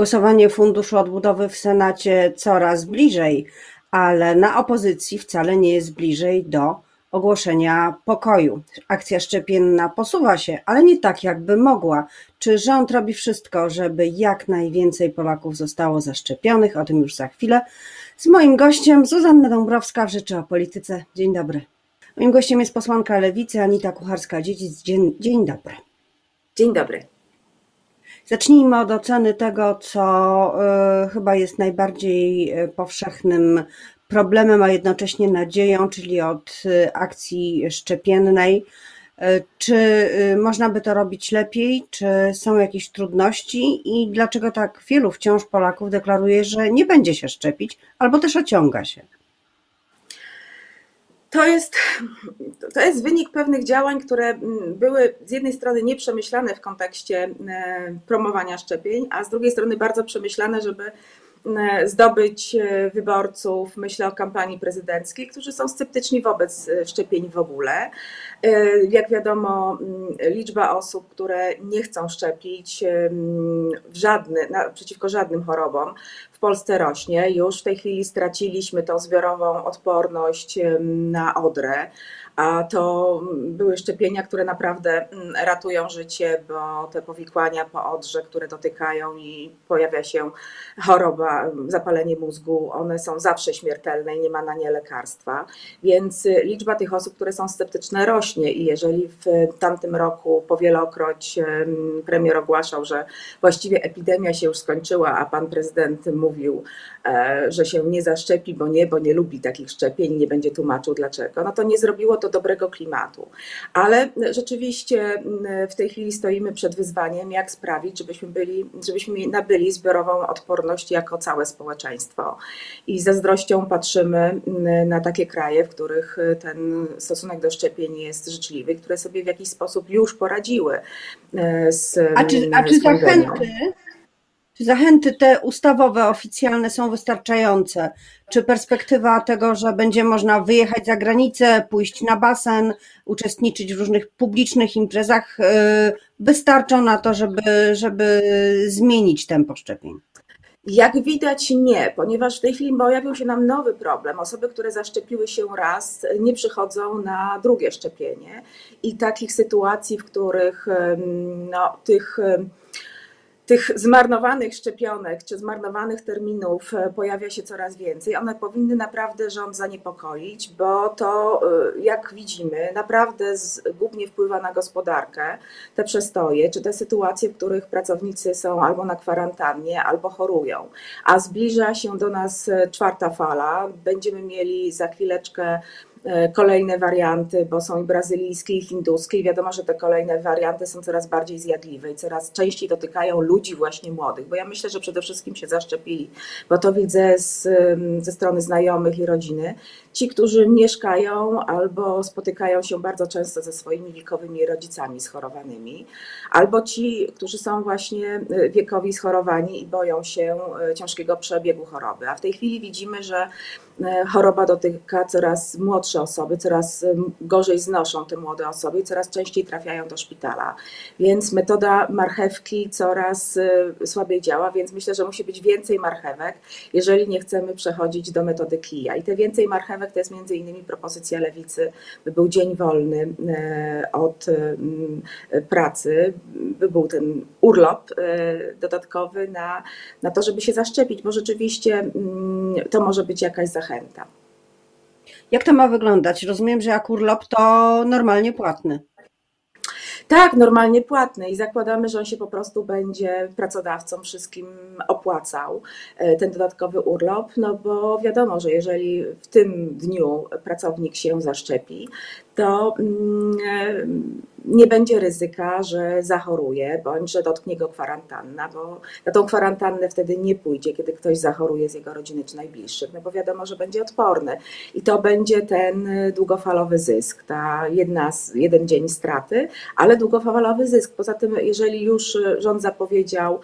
Głosowanie Funduszu Odbudowy w Senacie coraz bliżej, ale na opozycji wcale nie jest bliżej do ogłoszenia pokoju. Akcja szczepienna posuwa się, ale nie tak, jakby mogła. Czy rząd robi wszystko, żeby jak najwięcej Polaków zostało zaszczepionych? O tym już za chwilę. Z moim gościem Zuzanna Dąbrowska w Rzeczy o Polityce. Dzień dobry. Moim gościem jest posłanka Lewicy Anita Kucharska-Dziedzic. Dzień, dzień dobry. Dzień dobry. Zacznijmy od oceny tego, co y, chyba jest najbardziej y, powszechnym problemem, a jednocześnie nadzieją, czyli od y, akcji szczepiennej. Czy można by to robić lepiej? Czy są jakieś trudności i dlaczego tak wielu wciąż Polaków deklaruje, że nie będzie się szczepić albo też ociąga się? To jest, to jest wynik pewnych działań, które mm, były z jednej strony nieprzemyślane w kontekście e, promowania szczepień, a z drugiej strony bardzo przemyślane, żeby zdobyć e, wyborców, myślę o kampanii prezydenckiej, którzy są sceptyczni wobec e, szczepień w ogóle. Jak wiadomo, liczba osób, które nie chcą szczepić w żadny, przeciwko żadnym chorobom Polsce rośnie. Już w tej chwili straciliśmy tą zbiorową odporność na odrę a to były szczepienia, które naprawdę mm, ratują życie, bo te powikłania po odrze, które dotykają i pojawia się choroba, zapalenie mózgu, one są zawsze śmiertelne i nie ma na nie lekarstwa. Więc y, liczba tych osób, które są sceptyczne, rośnie i jeżeli w tamtym roku powielokroć premier ogłaszał, że właściwie epidemia się już skończyła, a pan prezydent mówił, e, że się nie zaszczepi, bo nie, bo nie lubi takich szczepień, nie będzie tłumaczył dlaczego, no to nie zrobiło to dobrego klimatu. Ale rzeczywiście mm, w tej chwili stoimy przed wyzwaniem, jak sprawić, żebyśmy, byli, żebyśmy nabyli zbiorową odporność jako całe społeczeństwo. I ze zazdrością patrzymy mm, na takie kraje, w których ten stosunek do szczepień jest życzliwy, które sobie w jakiś sposób już poradziły e, z. A czy, a czy zachęty? Czy zachęty te ustawowe, oficjalne są wystarczające? Czy perspektywa tego, że będzie można wyjechać za granicę, pójść na basen, uczestniczyć w różnych publicznych imprezach, y, wystarczą na to, żeby, żeby zmienić tempo szczepień? Jak widać nie, ponieważ w tej chwili pojawił się nam nowy problem. Osoby, które zaszczepiły się raz, nie przychodzą na drugie szczepienie i takich sytuacji, w których no, tych tych zmarnowanych szczepionek czy zmarnowanych terminów e, pojawia się coraz więcej. One powinny naprawdę rząd zaniepokoić, bo to, e, jak widzimy, naprawdę zgubnie wpływa na gospodarkę, te przestoje, czy te sytuacje, w których pracownicy są albo na kwarantannie, albo chorują. A zbliża się do nas e, czwarta fala. Będziemy mieli za chwileczkę kolejne warianty, bo są i brazylijskie, i hinduskie, i wiadomo, że te kolejne warianty są coraz bardziej zjadliwe i coraz częściej dotykają ludzi właśnie młodych, bo ja myślę, że przede wszystkim się zaszczepili, bo to widzę z, ze strony znajomych i rodziny. Ci, którzy mieszkają albo spotykają się bardzo często ze swoimi wiekowymi rodzicami schorowanymi, albo ci, którzy są właśnie e, wiekowi schorowani i boją się e, ciężkiego przebiegu choroby. A w tej chwili widzimy, że choroba dotyka coraz młodsze osoby coraz gorzej znoszą te młode osoby i coraz częściej trafiają do szpitala. Więc metoda marchewki coraz y, słabiej działa, więc myślę, że musi być więcej marchewek, jeżeli nie chcemy przechodzić do metody kija. I te więcej marchewek to jest między innymi propozycja lewicy, by był dzień wolny od y, pracy, by był ten urlop dodatkowy na, na to, żeby się zaszczepić, bo rzeczywiście mm, to może być jakaś zachęta. Jak to ma wyglądać? Rozumiem, że jak urlop to normalnie płatny. Tak, normalnie płatny i zakładamy, że on się po prostu będzie pracodawcom wszystkim opłacał e, ten dodatkowy urlop, no bo wiadomo, że jeżeli w tym dniu pracownik się zaszczepi, to mm, e, nie będzie ryzyka, że zachoruje bądź że dotknie go kwarantanna, bo na tą kwarantannę wtedy nie pójdzie, kiedy ktoś zachoruje z jego rodziny czy najbliższych, no bo wiadomo, że będzie odporny i to będzie ten długofalowy zysk, ta jedna, jeden dzień straty, ale długofalowy zysk. Poza tym, jeżeli już rząd zapowiedział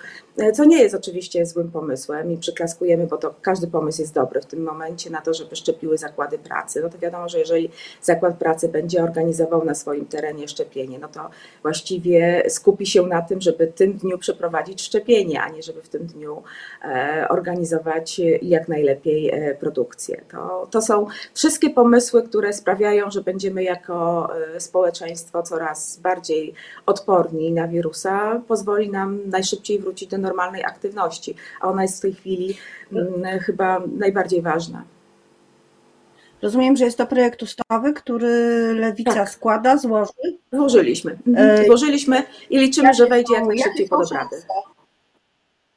co nie jest oczywiście złym pomysłem i przyklaskujemy, bo to każdy pomysł jest dobry w tym momencie na to, żeby szczepiły zakłady pracy. No to wiadomo, że jeżeli zakład pracy będzie organizował na swoim terenie szczepienie, no to właściwie skupi się na tym, żeby tym dniu przeprowadzić szczepienie, a nie żeby w tym dniu e, organizować jak najlepiej e, produkcję. To, to są wszystkie pomysły, które sprawiają, że będziemy jako e, społeczeństwo coraz bardziej odporni na wirusa, pozwoli nam najszybciej wrócić do normalnej aktywności, a ona jest w tej chwili mm, chyba najbardziej ważna. Rozumiem, że jest to projekt ustawy, który Lewica tak. składa, złoży? Złożyliśmy. Mhm. Złożyliśmy i liczymy, że wejdzie jak najszybciej pod obrady.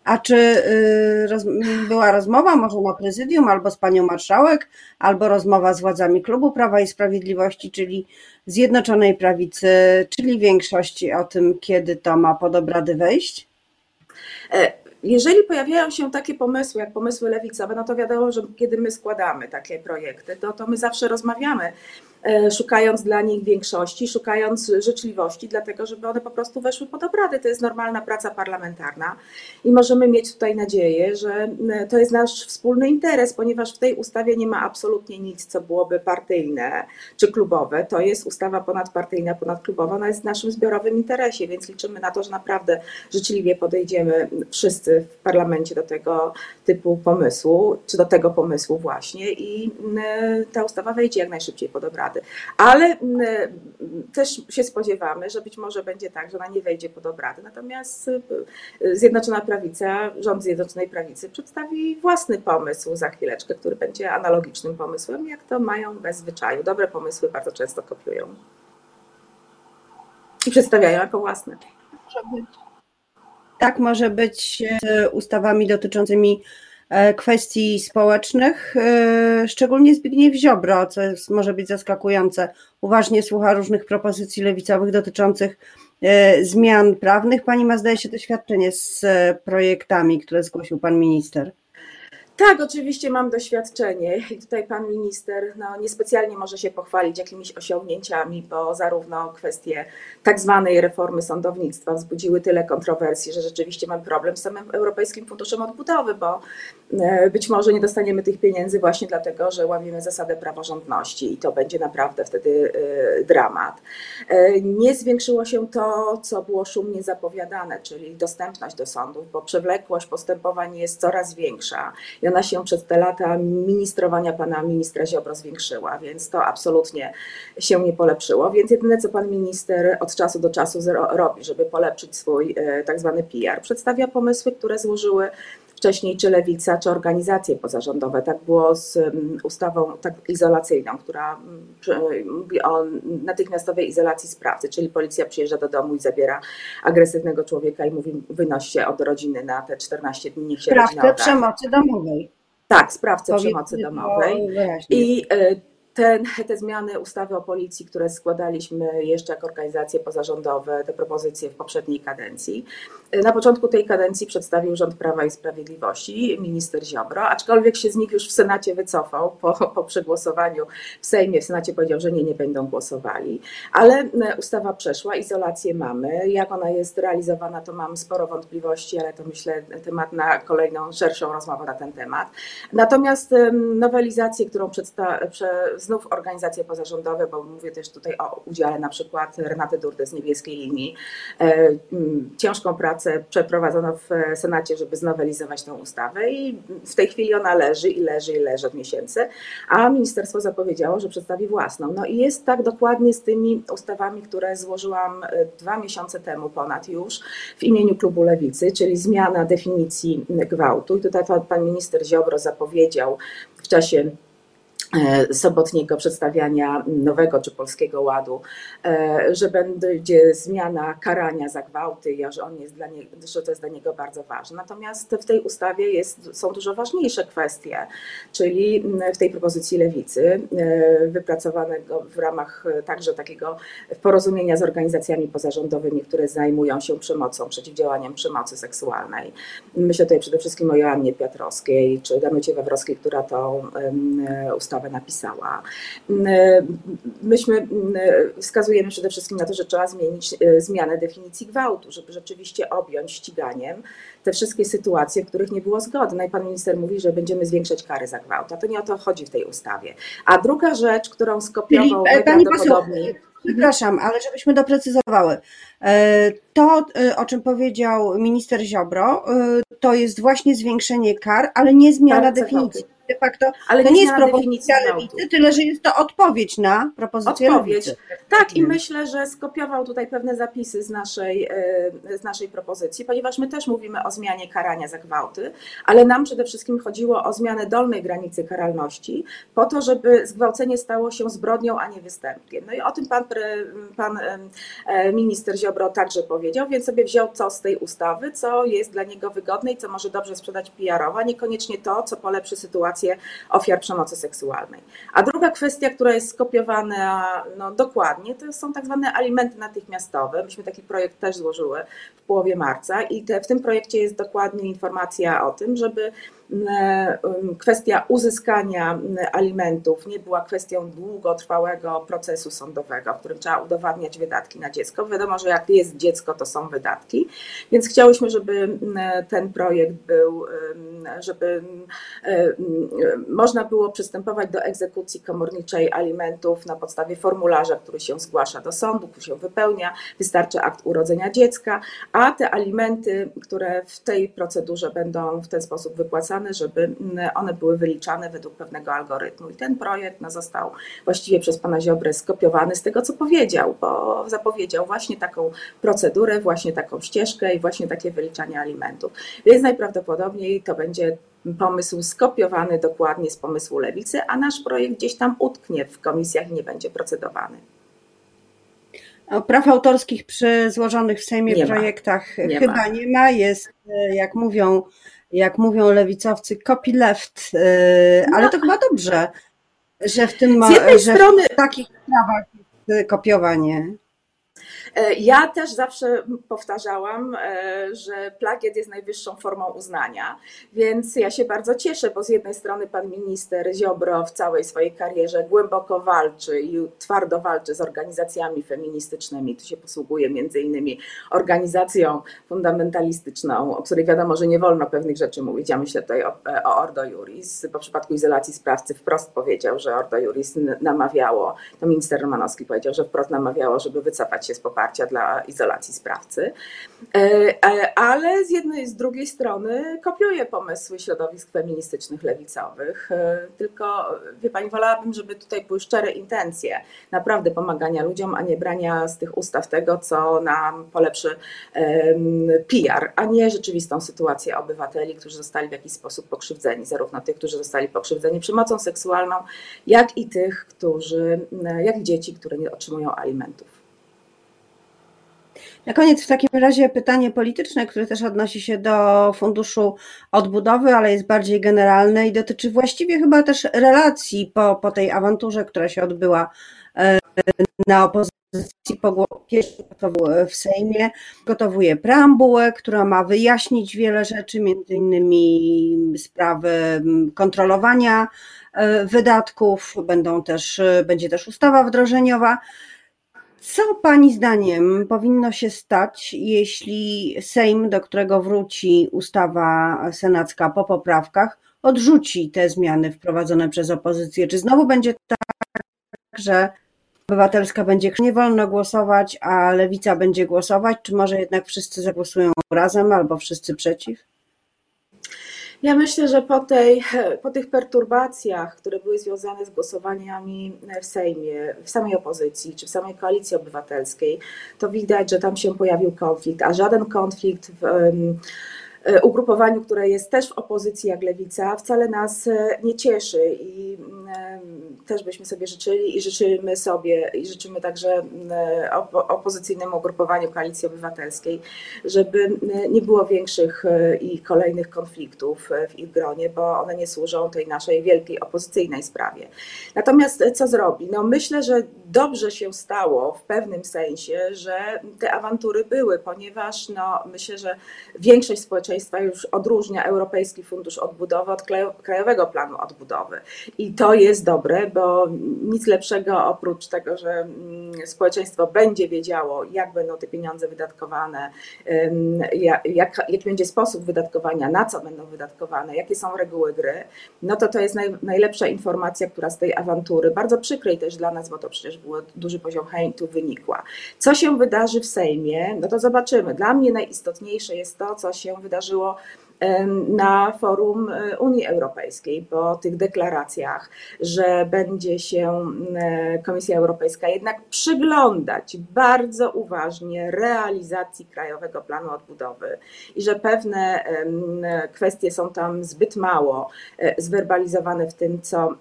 A czy y, roz, była rozmowa może na prezydium, albo z panią marszałek, albo rozmowa z władzami klubu Prawa i Sprawiedliwości, czyli Zjednoczonej Prawicy, czyli większości o tym, kiedy to ma pod obrady wejść? E, jeżeli pojawiają się takie pomysły, jak pomysły lewicowe, no to wiadomo, że kiedy my składamy takie projekty, to, to my zawsze rozmawiamy szukając dla nich większości, szukając życzliwości, dlatego żeby one po prostu weszły pod obrady. To jest normalna praca parlamentarna i możemy mieć tutaj nadzieję, że e, to jest nasz wspólny interes, ponieważ w tej ustawie nie ma absolutnie nic, co byłoby partyjne czy klubowe. To jest ustawa ponadpartyjna, ponadklubowa, ona jest w naszym zbiorowym interesie, więc liczymy na to, że naprawdę życzliwie podejdziemy wszyscy w parlamencie do tego typu pomysłu, czy do tego pomysłu właśnie i e, ta ustawa wejdzie jak najszybciej pod obrady obrady. Ale mm, też się spodziewamy, że być może będzie tak, że ona nie wejdzie pod obrady. Natomiast y, y, Zjednoczona Prawica, rząd Zjednoczonej Prawicy przedstawi własny pomysł za chwileczkę, który będzie analogicznym pomysłem, jak to mają bez zwyczaju. Dobre pomysły bardzo często kopiują i przedstawiają jako własne. Tak może być z ustawami dotyczącymi E, kwestii społecznych, e, szczególnie Zbigniew Ziobro, co jest, może być zaskakujące, uważnie słucha różnych propozycji lewicowych dotyczących e, zmian prawnych. Pani ma, zdaje się, doświadczenie z projektami, które zgłosił pan minister. Tak, oczywiście mam doświadczenie i tutaj pan minister no, niespecjalnie może się pochwalić jakimiś osiągnięciami, bo zarówno kwestie tak zwanej reformy sądownictwa wzbudziły tyle kontrowersji, że rzeczywiście mam problem z samym Europejskim Funduszem Odbudowy, bo e, być może nie dostaniemy tych pieniędzy właśnie dlatego, że łamiemy zasadę praworządności i to będzie naprawdę wtedy e, dramat. E, nie zwiększyło się to, co było szumnie zapowiadane, czyli dostępność do sądów, bo przewlekłość postępowań jest coraz większa ona się przez te lata ministrowania pana ministra Ziobro zwiększyła, więc to absolutnie się nie polepszyło. Więc jedyne, co pan minister od czasu do czasu robi, żeby polepszyć swój e, tak zwany PR, przedstawia pomysły, które złożyły wcześniej czy lewica, czy organizacje pozarządowe. Tak było z mm, ustawą tak izolacyjną, która mm, mówi o natychmiastowej izolacji sprawcy, czyli policja przyjeżdża do domu i zabiera agresywnego człowieka i mówi wynoście od rodziny na te 14 dni, niech się Sprawcę przemocy domowej. Tak, sprawcę przemocy domowej. I e, te, zmiany ustawy o policji, które składaliśmy jeszcze jako organizacje pozarządowe, te propozycje w poprzedniej kadencji. Na początku tej kadencji przedstawił rząd Prawa i Sprawiedliwości, minister Ziobro, aczkolwiek się z nich już w Senacie wycofał po, po przegłosowaniu w Sejmie. W Senacie powiedział, że nie, nie będą głosowali, ale ustawa przeszła, izolację mamy. Jak ona jest realizowana, to mam sporo wątpliwości, ale to myślę temat na kolejną, szerszą rozmowę na ten temat. Natomiast nowelizację, którą przedstawił znów organizacje pozarządowe, bo mówię też tutaj o udziale na przykład Renaty Durdy z Niebieskiej Linii. E, ciężką pracę przeprowadzono w Senacie, żeby znowelizować tę ustawę i w tej chwili ona leży i leży i leży od miesięcy, a ministerstwo zapowiedziało, że przedstawi własną. No i jest tak dokładnie z tymi ustawami, które złożyłam e, dwa miesiące temu ponad już w imieniu klubu Lewicy, czyli zmiana definicji gwałtu. I tutaj pan minister Ziobro zapowiedział w czasie E, sobotniego przedstawiania nowego czy polskiego ładu, e, że będzie zmiana karania za gwałty, że, on jest dla nie, że to jest dla niego bardzo ważne. Natomiast w tej ustawie jest, są dużo ważniejsze kwestie, czyli w tej propozycji lewicy, e, wypracowanego w ramach także takiego porozumienia z organizacjami pozarządowymi, które zajmują się przemocą, przeciwdziałaniem przemocy seksualnej. Myślę tutaj przede wszystkim o Joannie Piotrowskiej czy Danucie Wawrowskiej, która tą ustawę ustawę napisała. Myśmy wskazujemy przede wszystkim na to, że trzeba zmienić zmianę definicji gwałtu, żeby rzeczywiście objąć ściganiem te wszystkie sytuacje, w których nie było zgody. No i pan minister mówi, że będziemy zwiększać kary za gwałt, a to nie o to chodzi w tej ustawie. A druga rzecz, którą skopiował najprawdopodobniej... Przepraszam, ale żebyśmy doprecyzowały. E, to, e, o czym powiedział minister Ziobro, e, to jest właśnie zwiększenie kar, ale nie zmiana definicji de facto ale to nie jest propozycja lewicy, tyle że jest to odpowiedź na propozycję odpowiedź. lewicy. Tak i myślę, że skopiował tutaj pewne zapisy z naszej, e, z naszej propozycji, ponieważ my też mówimy o zmianie karania za gwałty, ale nam przede wszystkim chodziło o zmianę dolnej granicy karalności po to, żeby zgwałcenie stało się zbrodnią, a nie występkiem. No i o tym pan, pan e, minister Ziobro także powiedział, więc sobie wziął co z tej ustawy, co jest dla niego wygodne i co może dobrze sprzedać PR-owo, niekoniecznie to, co polepszy sytuację ofiar przemocy seksualnej. A druga kwestia, która jest skopiowana no, dokładnie, to są tak zwane alimenty natychmiastowe. Myśmy taki projekt też złożyły w połowie marca i te, w tym projekcie jest dokładnie informacja o tym, żeby kwestia uzyskania alimentów nie była kwestią długotrwałego procesu sądowego, w którym trzeba udowadniać wydatki na dziecko. Wiadomo, że jak jest dziecko, to są wydatki, więc chciałyśmy, żeby ten projekt był, żeby można było przystępować do egzekucji komorniczej alimentów na podstawie formularza, który się zgłasza do sądu, który się wypełnia, wystarczy akt urodzenia dziecka, a te alimenty, które w tej procedurze będą w ten sposób wypłacane, żeby mm, one były wyliczane według pewnego algorytmu. I ten projekt no, został właściwie przez pana Ziobrę skopiowany z tego, co powiedział, bo zapowiedział właśnie taką procedurę, właśnie taką ścieżkę i właśnie takie wyliczanie alimentów. Więc najprawdopodobniej to będzie pomysł skopiowany dokładnie z pomysłu lewicy, a nasz projekt gdzieś tam utknie w komisjach i nie będzie procedowany. Praw autorskich przy złożonych w Sejmie nie projektach nie chyba ma. nie ma. Jest, jak mówią jak mówią lewicowcy, copyleft, y, ale no. to chyba dobrze, że w tym jednej że strony w takich sprawach jest kopiowanie. E, ja też zawsze powtarzałam, e, że plagiat jest najwyższą formą uznania, więc ja się bardzo cieszę, bo z jednej strony pan minister Ziobro w całej swojej karierze głęboko walczy i twardo walczy z organizacjami feministycznymi. Tu się posługuje między innymi organizacją fundamentalistyczną, o której wiadomo, że nie wolno pewnych rzeczy mówić. Ja myślę tutaj o, e, o Ordo Juris, w przypadku izolacji sprawcy wprost powiedział, że Ordo Juris namawiało, to minister Romanowski powiedział, że wprost namawiało, żeby wycofać się z poparcia dla izolacji sprawcy, e, e, ale z jednej z drugiej strony kopiuje pomysły środowisk feministycznych, lewicowych. E, tylko wie pani, wolałabym, żeby tutaj były szczere intencje naprawdę pomagania ludziom, a nie brania z tych ustaw tego, co nam polepszy PR, a nie rzeczywistą sytuację obywateli, którzy zostali w jakiś sposób pokrzywdzeni, zarówno tych, którzy zostali pokrzywdzeni przemocą seksualną, jak i tych, którzy, jak i dzieci, które nie otrzymują alimentów. Na koniec w takim razie pytanie polityczne, które też odnosi się do Funduszu Odbudowy, ale jest bardziej generalne i dotyczy właściwie chyba też relacji po, po tej awanturze, która się odbyła e, na opozycji po w Sejmie. Gotowuje preambułę, która ma wyjaśnić wiele rzeczy, między innymi sprawy kontrolowania e, wydatków, będą też, będzie też ustawa wdrożeniowa. Co Pani zdaniem powinno się stać, jeśli Sejm, do którego wróci ustawa senacka po poprawkach, odrzuci te zmiany wprowadzone przez opozycję? Czy znowu będzie tak, że obywatelska będzie nie wolno głosować, a lewica będzie głosować? Czy może jednak wszyscy zagłosują razem albo wszyscy przeciw? Ja myślę, że po, tej, po tych perturbacjach, które były związane z głosowaniami w Sejmie, w samej opozycji czy w samej koalicji obywatelskiej, to widać, że tam się pojawił konflikt, a żaden konflikt w ugrupowaniu, które jest też w opozycji jak lewica, wcale nas e, nie cieszy. I też byśmy sobie życzyli i życzymy sobie i życzymy także opozycyjnemu ugrupowaniu Koalicji Obywatelskiej, żeby nie było większych i kolejnych konfliktów w ich gronie, bo one nie służą tej naszej wielkiej opozycyjnej sprawie. Natomiast co zrobi? No myślę, że dobrze się stało w pewnym sensie, że te awantury były, ponieważ no, myślę, że większość społeczeństwa już odróżnia Europejski Fundusz Odbudowy od Krajowego Planu Odbudowy. I to jest dobre, bo nic lepszego oprócz tego, że mm, społeczeństwo będzie wiedziało, jak będą te pieniądze wydatkowane, jak, jaki będzie sposób wydatkowania, na co będą wydatkowane, jakie są reguły gry, no to to jest naj, najlepsza informacja, która z tej awantury, bardzo przykrej też dla nas, bo to przecież był duży poziom hejtu, wynikła. Co się wydarzy w Sejmie, no to zobaczymy. Dla mnie najistotniejsze jest to, co się wydarzyło na forum e, Unii Europejskiej po tych deklaracjach, że będzie się e, Komisja Europejska jednak przyglądać bardzo uważnie realizacji Krajowego Planu Odbudowy i że pewne kwestie są tam zbyt mało e, zwerbalizowane w tym, co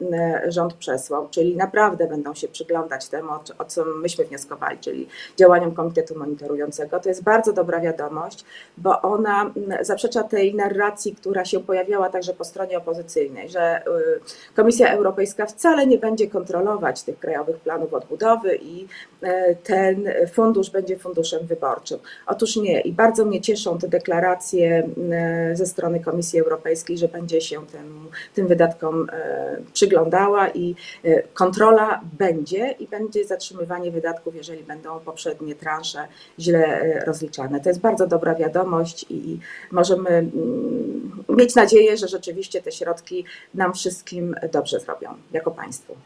rząd przesłał, czyli naprawdę będą się przyglądać temu, o co myśmy wnioskowali, czyli działaniom Komitetu Monitorującego. To jest bardzo dobra wiadomość, bo ona zaprzecza tej narracji, która się pojawiała także po stronie opozycyjnej, że y, Komisja Europejska wcale nie będzie kontrolować tych krajowych planów odbudowy i y, ten fundusz będzie funduszem wyborczym. Otóż nie i bardzo mnie cieszą te deklaracje y, ze strony Komisji Europejskiej, że będzie się tym, tym wydatkom przyglądała i kontrola będzie i będzie zatrzymywanie wydatków, jeżeli będą poprzednie transze źle rozliczane. To jest bardzo dobra wiadomość i możemy mieć nadzieję, że rzeczywiście te środki nam wszystkim dobrze zrobią jako państwu.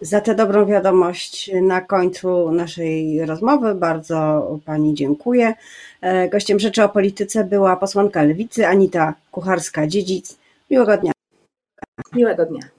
Za tę dobrą wiadomość na końcu naszej rozmowy bardzo Pani dziękuję. E, gościem Rzeczy o Polityce była posłanka Lewicy Anita Kucharska-Dziedzic. Miłego dnia. Miłego dnia.